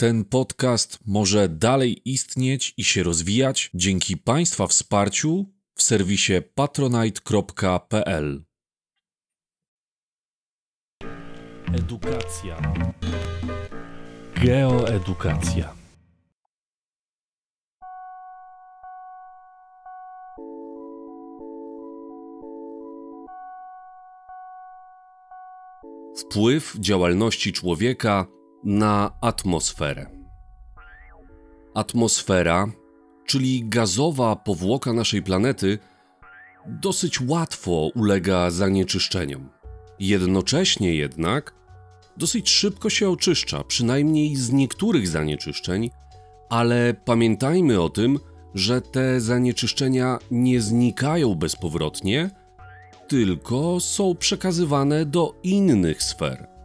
Ten podcast może dalej istnieć i się rozwijać dzięki Państwa wsparciu w serwisie patronite.pl. Edukacja. Geoedukacja. Wpływ działalności człowieka na atmosferę. Atmosfera, czyli gazowa powłoka naszej planety, dosyć łatwo ulega zanieczyszczeniom. Jednocześnie jednak dosyć szybko się oczyszcza, przynajmniej z niektórych zanieczyszczeń, ale pamiętajmy o tym, że te zanieczyszczenia nie znikają bezpowrotnie, tylko są przekazywane do innych sfer.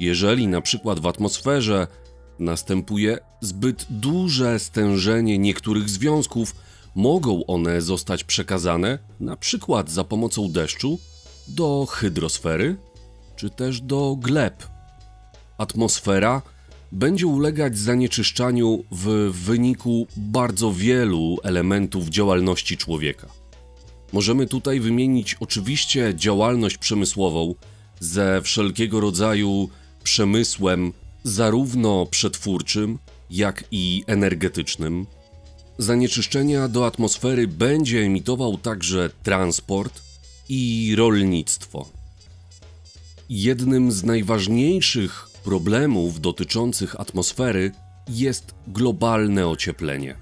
Jeżeli na przykład w atmosferze następuje zbyt duże stężenie niektórych związków, mogą one zostać przekazane na przykład za pomocą deszczu do hydrosfery czy też do gleb. Atmosfera będzie ulegać zanieczyszczaniu w wyniku bardzo wielu elementów działalności człowieka. Możemy tutaj wymienić oczywiście działalność przemysłową ze wszelkiego rodzaju przemysłem, zarówno przetwórczym, jak i energetycznym. Zanieczyszczenia do atmosfery będzie emitował także transport i rolnictwo. Jednym z najważniejszych problemów dotyczących atmosfery jest globalne ocieplenie.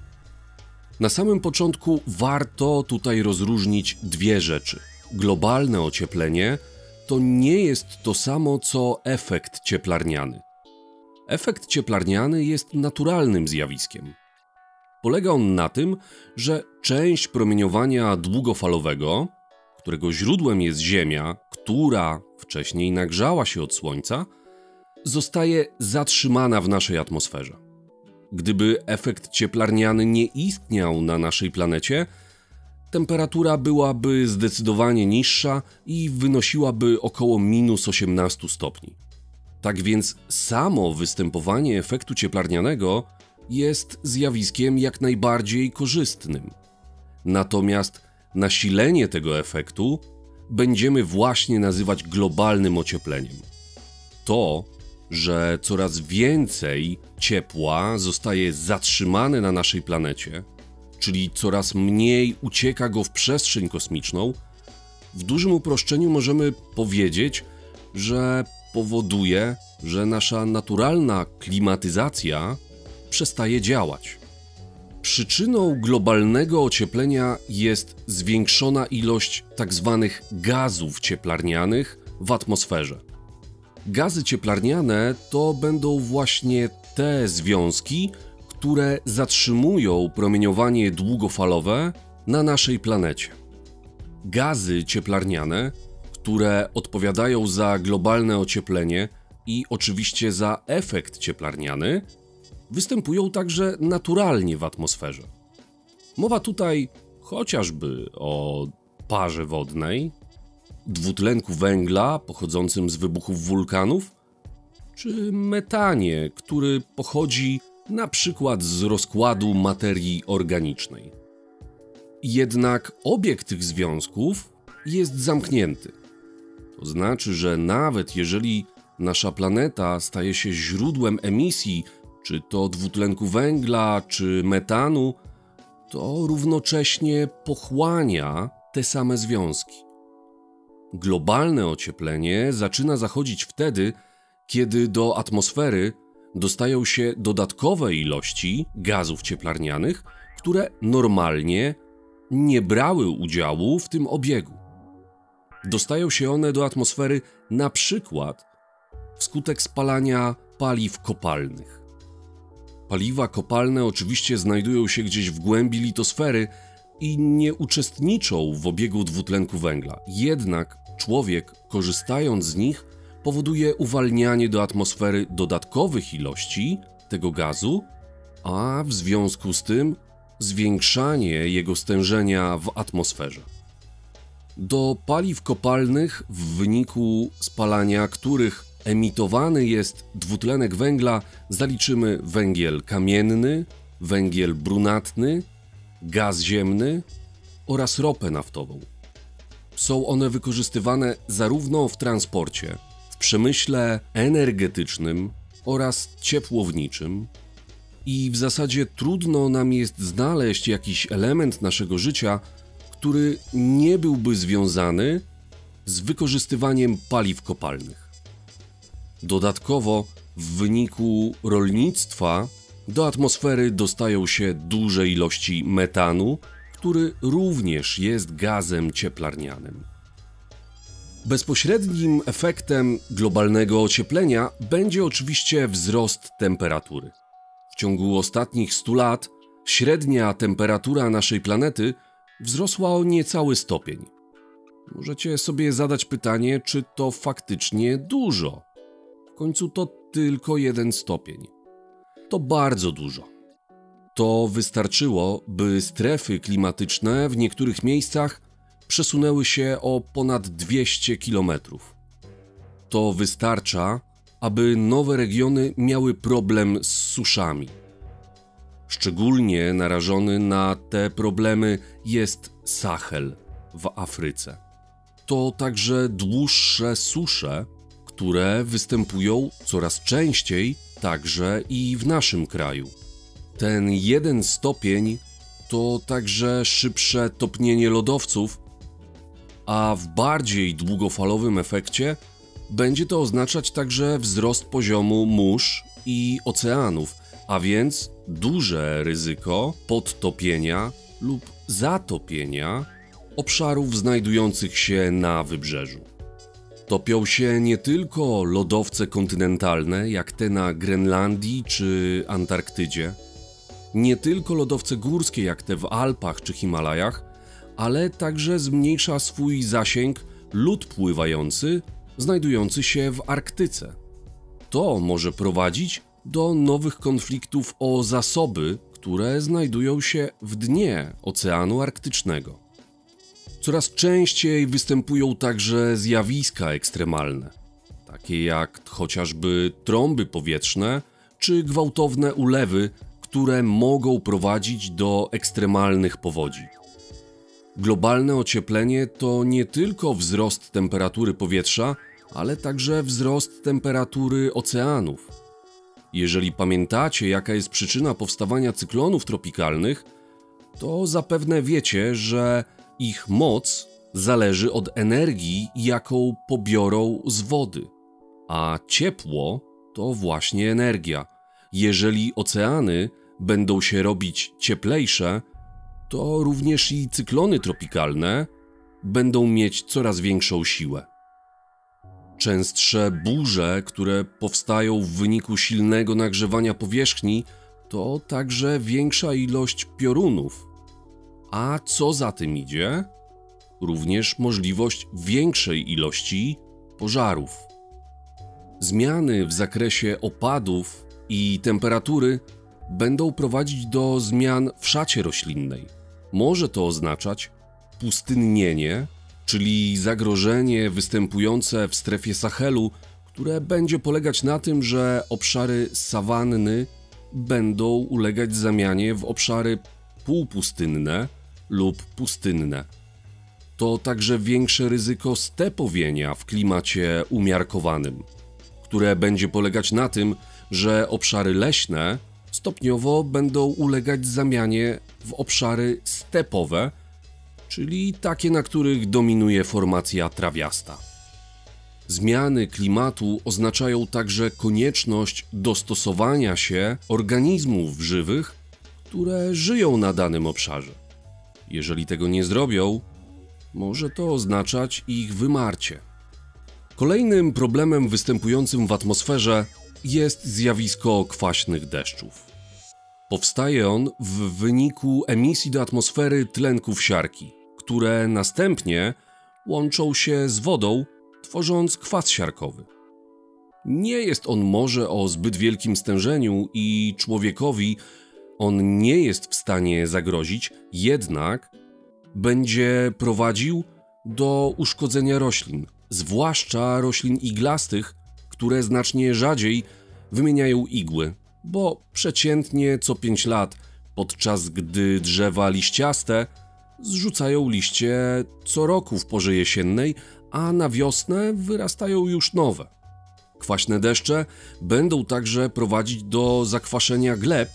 Na samym początku warto tutaj rozróżnić dwie rzeczy. Globalne ocieplenie to nie jest to samo co efekt cieplarniany. Efekt cieplarniany jest naturalnym zjawiskiem. Polega on na tym, że część promieniowania długofalowego, którego źródłem jest Ziemia, która wcześniej nagrzała się od Słońca, zostaje zatrzymana w naszej atmosferze. Gdyby efekt cieplarniany nie istniał na naszej planecie, temperatura byłaby zdecydowanie niższa i wynosiłaby około minus 18 stopni. Tak więc samo występowanie efektu cieplarnianego jest zjawiskiem jak najbardziej korzystnym. Natomiast nasilenie tego efektu będziemy właśnie nazywać globalnym ociepleniem. To, że coraz więcej ciepła zostaje zatrzymane na naszej planecie, czyli coraz mniej ucieka go w przestrzeń kosmiczną, w dużym uproszczeniu możemy powiedzieć, że powoduje, że nasza naturalna klimatyzacja przestaje działać. Przyczyną globalnego ocieplenia jest zwiększona ilość tzw. Tak gazów cieplarnianych w atmosferze. Gazy cieplarniane to będą właśnie te związki, które zatrzymują promieniowanie długofalowe na naszej planecie. Gazy cieplarniane, które odpowiadają za globalne ocieplenie i oczywiście za efekt cieplarniany, występują także naturalnie w atmosferze. Mowa tutaj chociażby o parze wodnej, dwutlenku węgla pochodzącym z wybuchów wulkanów, czy metanie, który pochodzi na przykład z rozkładu materii organicznej. Jednak obieg tych związków jest zamknięty. To znaczy, że nawet jeżeli nasza planeta staje się źródłem emisji, czy to dwutlenku węgla, czy metanu, to równocześnie pochłania te same związki. Globalne ocieplenie zaczyna zachodzić wtedy, kiedy do atmosfery dostają się dodatkowe ilości gazów cieplarnianych, które normalnie nie brały udziału w tym obiegu. Dostają się one do atmosfery na przykład wskutek spalania paliw kopalnych. Paliwa kopalne oczywiście znajdują się gdzieś w głębi litosfery i nie uczestniczą w obiegu dwutlenku węgla. Jednak człowiek, korzystając z nich, powoduje uwalnianie do atmosfery dodatkowych ilości tego gazu, a w związku z tym zwiększanie jego stężenia w atmosferze. Do paliw kopalnych, w wyniku spalania których emitowany jest dwutlenek węgla, zaliczymy węgiel kamienny, węgiel brunatny, gaz ziemny oraz ropę naftową. Są one wykorzystywane zarówno w transporcie, w przemyśle energetycznym oraz ciepłowniczym, i w zasadzie trudno nam jest znaleźć jakiś element naszego życia, który nie byłby związany z wykorzystywaniem paliw kopalnych. Dodatkowo, w wyniku rolnictwa do atmosfery dostają się duże ilości metanu, który również jest gazem cieplarnianym. Bezpośrednim efektem globalnego ocieplenia będzie oczywiście wzrost temperatury. W ciągu ostatnich 100 lat średnia temperatura naszej planety wzrosła o niecały stopień. Możecie sobie zadać pytanie, czy to faktycznie dużo. W końcu to tylko jeden stopień. To bardzo dużo. To wystarczyło, by strefy klimatyczne w niektórych miejscach przesunęły się o ponad 200 km. To wystarcza, aby nowe regiony miały problem z suszami. Szczególnie narażony na te problemy jest Sahel w Afryce. To także dłuższe susze, które występują coraz częściej także i w naszym kraju. Ten jeden stopień to także szybsze topnienie lodowców, a w bardziej długofalowym efekcie będzie to oznaczać także wzrost poziomu mórz i oceanów, a więc duże ryzyko podtopienia lub zatopienia obszarów znajdujących się na wybrzeżu. Topią się nie tylko lodowce kontynentalne, jak te na Grenlandii czy Antarktydzie, nie tylko lodowce górskie, jak te w Alpach czy Himalajach, ale także zmniejsza swój zasięg lód pływający znajdujący się w Arktyce. To może prowadzić do nowych konfliktów o zasoby, które znajdują się w dnie Oceanu Arktycznego. Coraz częściej występują także zjawiska ekstremalne, takie jak chociażby trąby powietrzne czy gwałtowne ulewy, które mogą prowadzić do ekstremalnych powodzi. Globalne ocieplenie to nie tylko wzrost temperatury powietrza, ale także wzrost temperatury oceanów. Jeżeli pamiętacie, jaka jest przyczyna powstawania cyklonów tropikalnych, to zapewne wiecie, że ich moc zależy od energii, jaką pobiorą z wody. A ciepło to właśnie energia. Jeżeli oceany będą się robić cieplejsze, to również i cyklony tropikalne będą mieć coraz większą siłę. Częstsze burze, które powstają w wyniku silnego nagrzewania powierzchni, to także większa ilość piorunów. A co za tym idzie? Również możliwość większej ilości pożarów. Zmiany w zakresie opadów i temperatury będą prowadzić do zmian w szacie roślinnej. Może to oznaczać pustynnienie czyli zagrożenie występujące w strefie Sahelu, które będzie polegać na tym, że obszary sawanny będą ulegać zamianie w obszary półpustynne lub pustynne. To także większe ryzyko stepowienia w klimacie umiarkowanym, które będzie polegać na tym, że obszary leśne stopniowo będą ulegać zamianie w obszary stepowe, czyli takie, na których dominuje formacja trawiasta. Zmiany klimatu oznaczają także konieczność dostosowania się organizmów żywych, które żyją na danym obszarze. Jeżeli tego nie zrobią, może to oznaczać ich wymarcie. Kolejnym problemem występującym w atmosferze jest zjawisko kwaśnych deszczów. Powstaje on w wyniku emisji do atmosfery tlenków siarki, które następnie łączą się z wodą, tworząc kwas siarkowy. Nie jest on może o zbyt wielkim stężeniu i człowiekowi on nie jest w stanie zagrozić, jednak będzie prowadził do uszkodzenia roślin, zwłaszcza roślin iglastych, które znacznie rzadziej wymieniają igły, bo przeciętnie co 5 lat, podczas gdy drzewa liściaste zrzucają liście co roku w porze jesiennej, a na wiosnę wyrastają już nowe. Kwaśne deszcze będą także prowadzić do zakwaszenia gleb,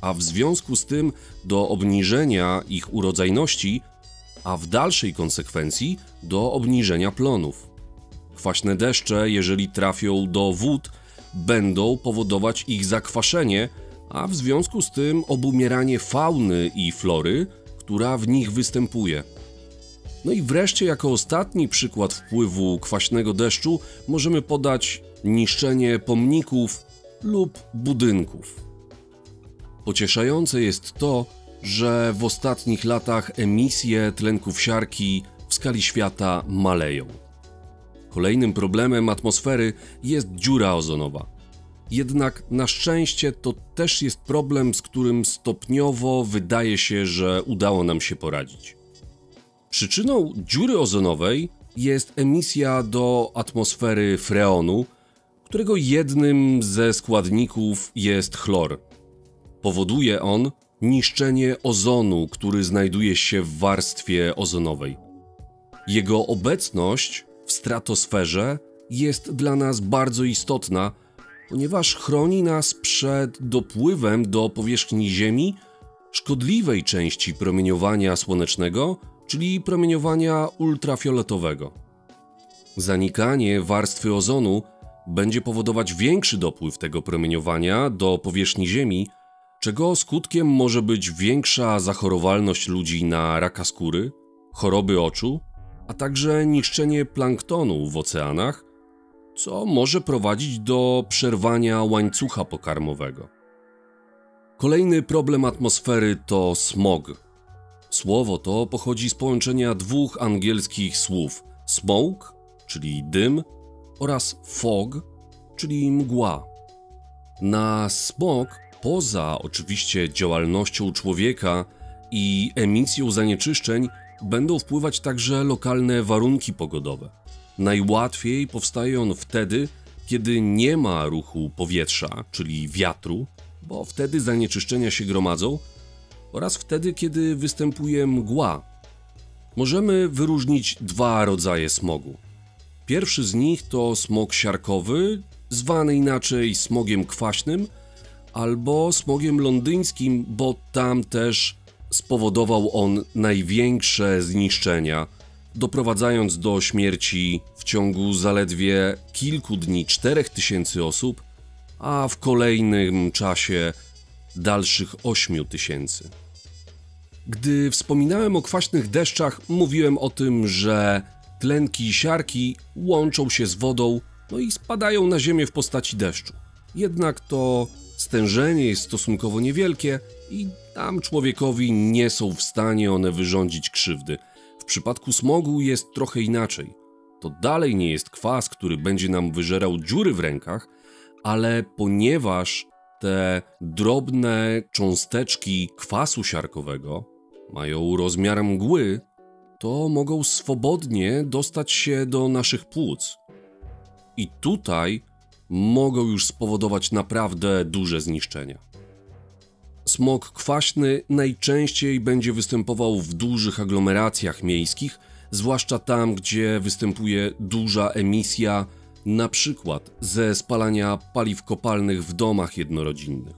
a w związku z tym do obniżenia ich urodzajności, a w dalszej konsekwencji do obniżenia plonów. Kwaśne deszcze, jeżeli trafią do wód, będą powodować ich zakwaszenie, a w związku z tym obumieranie fauny i flory, która w nich występuje. No i wreszcie, jako ostatni przykład wpływu kwaśnego deszczu, możemy podać niszczenie pomników lub budynków. Pocieszające jest to, że w ostatnich latach emisje tlenków siarki w skali świata maleją. Kolejnym problemem atmosfery jest dziura ozonowa. Jednak na szczęście to też jest problem, z którym stopniowo wydaje się, że udało nam się poradzić. Przyczyną dziury ozonowej jest emisja do atmosfery freonu, którego jednym ze składników jest chlor. Powoduje on niszczenie ozonu, który znajduje się w warstwie ozonowej. Jego obecność stratosferze jest dla nas bardzo istotna, ponieważ chroni nas przed dopływem do powierzchni Ziemi szkodliwej części promieniowania słonecznego, czyli promieniowania ultrafioletowego. Zanikanie warstwy ozonu będzie powodować większy dopływ tego promieniowania do powierzchni Ziemi, czego skutkiem może być większa zachorowalność ludzi na raka skóry, choroby oczu, a także niszczenie planktonu w oceanach, co może prowadzić do przerwania łańcucha pokarmowego. Kolejny problem atmosfery to smog. Słowo to pochodzi z połączenia dwóch angielskich słów: smoke, czyli dym, oraz fog, czyli mgła. Na smog, poza oczywiście działalnością człowieka i emisją zanieczyszczeń, będą wpływać także lokalne warunki pogodowe. Najłatwiej powstaje on wtedy, kiedy nie ma ruchu powietrza, czyli wiatru, bo wtedy zanieczyszczenia się gromadzą, oraz wtedy, kiedy występuje mgła. Możemy wyróżnić dwa rodzaje smogu. Pierwszy z nich to smog siarkowy, zwany inaczej smogiem kwaśnym, albo smogiem londyńskim, bo tam też spowodował on największe zniszczenia, doprowadzając do śmierci w ciągu zaledwie kilku dni 4000 osób, a w kolejnym czasie dalszych 8000. Gdy wspominałem o kwaśnych deszczach, mówiłem o tym, że tlenki siarki łączą się z wodą, no i spadają na ziemię w postaci deszczu. Jednak to stężenie jest stosunkowo niewielkie i tam człowiekowi nie są w stanie one wyrządzić krzywdy. W przypadku smogu jest trochę inaczej. To dalej nie jest kwas, który będzie nam wyżerał dziury w rękach, ale ponieważ te drobne cząsteczki kwasu siarkowego mają rozmiar mgły, to mogą swobodnie dostać się do naszych płuc. I tutaj mogą już spowodować naprawdę duże zniszczenia. Smog kwaśny najczęściej będzie występował w dużych aglomeracjach miejskich, zwłaszcza tam, gdzie występuje duża emisja, na przykład ze spalania paliw kopalnych w domach jednorodzinnych.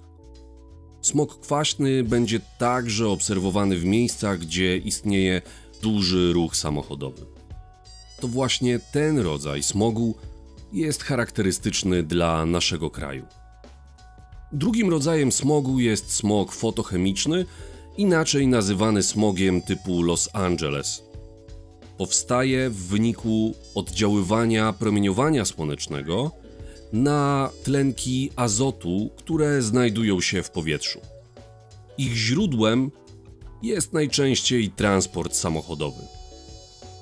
Smog kwaśny będzie także obserwowany w miejscach, gdzie istnieje duży ruch samochodowy. To właśnie ten rodzaj smogu jest charakterystyczny dla naszego kraju. Drugim rodzajem smogu jest smog fotochemiczny, inaczej nazywany smogiem typu Los Angeles. Powstaje w wyniku oddziaływania promieniowania słonecznego na tlenki azotu, które znajdują się w powietrzu. Ich źródłem jest najczęściej transport samochodowy.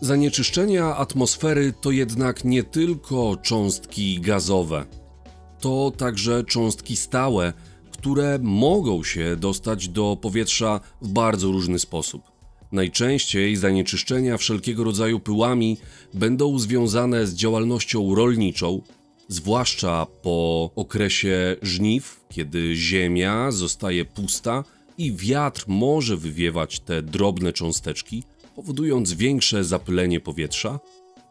Zanieczyszczenia atmosfery to jednak nie tylko cząstki gazowe, to także cząstki stałe, które mogą się dostać do powietrza w bardzo różny sposób. Najczęściej zanieczyszczenia wszelkiego rodzaju pyłami będą związane z działalnością rolniczą, zwłaszcza po okresie żniw, kiedy ziemia zostaje pusta i wiatr może wywiewać te drobne cząsteczki, powodując większe zapylenie powietrza.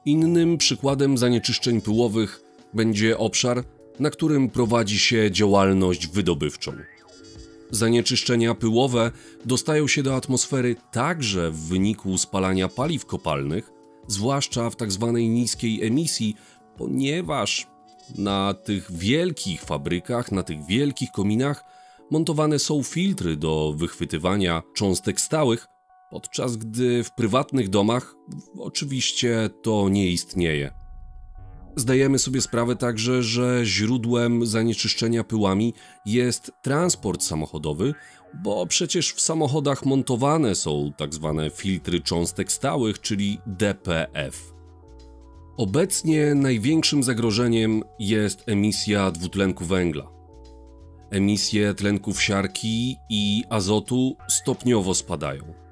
Innym przykładem zanieczyszczeń pyłowych będzie obszar, na którym prowadzi się działalność wydobywczą. Zanieczyszczenia pyłowe dostają się do atmosfery także w wyniku spalania paliw kopalnych, zwłaszcza w tzw. Tak niskiej emisji, ponieważ na tych wielkich fabrykach, na tych wielkich kominach montowane są filtry do wychwytywania cząstek stałych, podczas gdy w prywatnych domach oczywiście to nie istnieje. Zdajemy sobie sprawę także, że źródłem zanieczyszczenia pyłami jest transport samochodowy, bo przecież w samochodach montowane są tak zwane filtry cząstek stałych, czyli DPF. Obecnie największym zagrożeniem jest emisja dwutlenku węgla. Emisje tlenków siarki i azotu stopniowo spadają.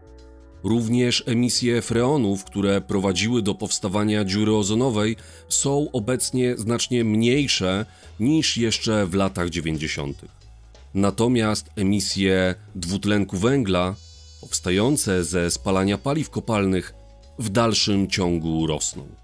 Również emisje freonów, które prowadziły do powstawania dziury ozonowej, są obecnie znacznie mniejsze niż jeszcze w latach 90. Natomiast emisje dwutlenku węgla powstające ze spalania paliw kopalnych w dalszym ciągu rosną.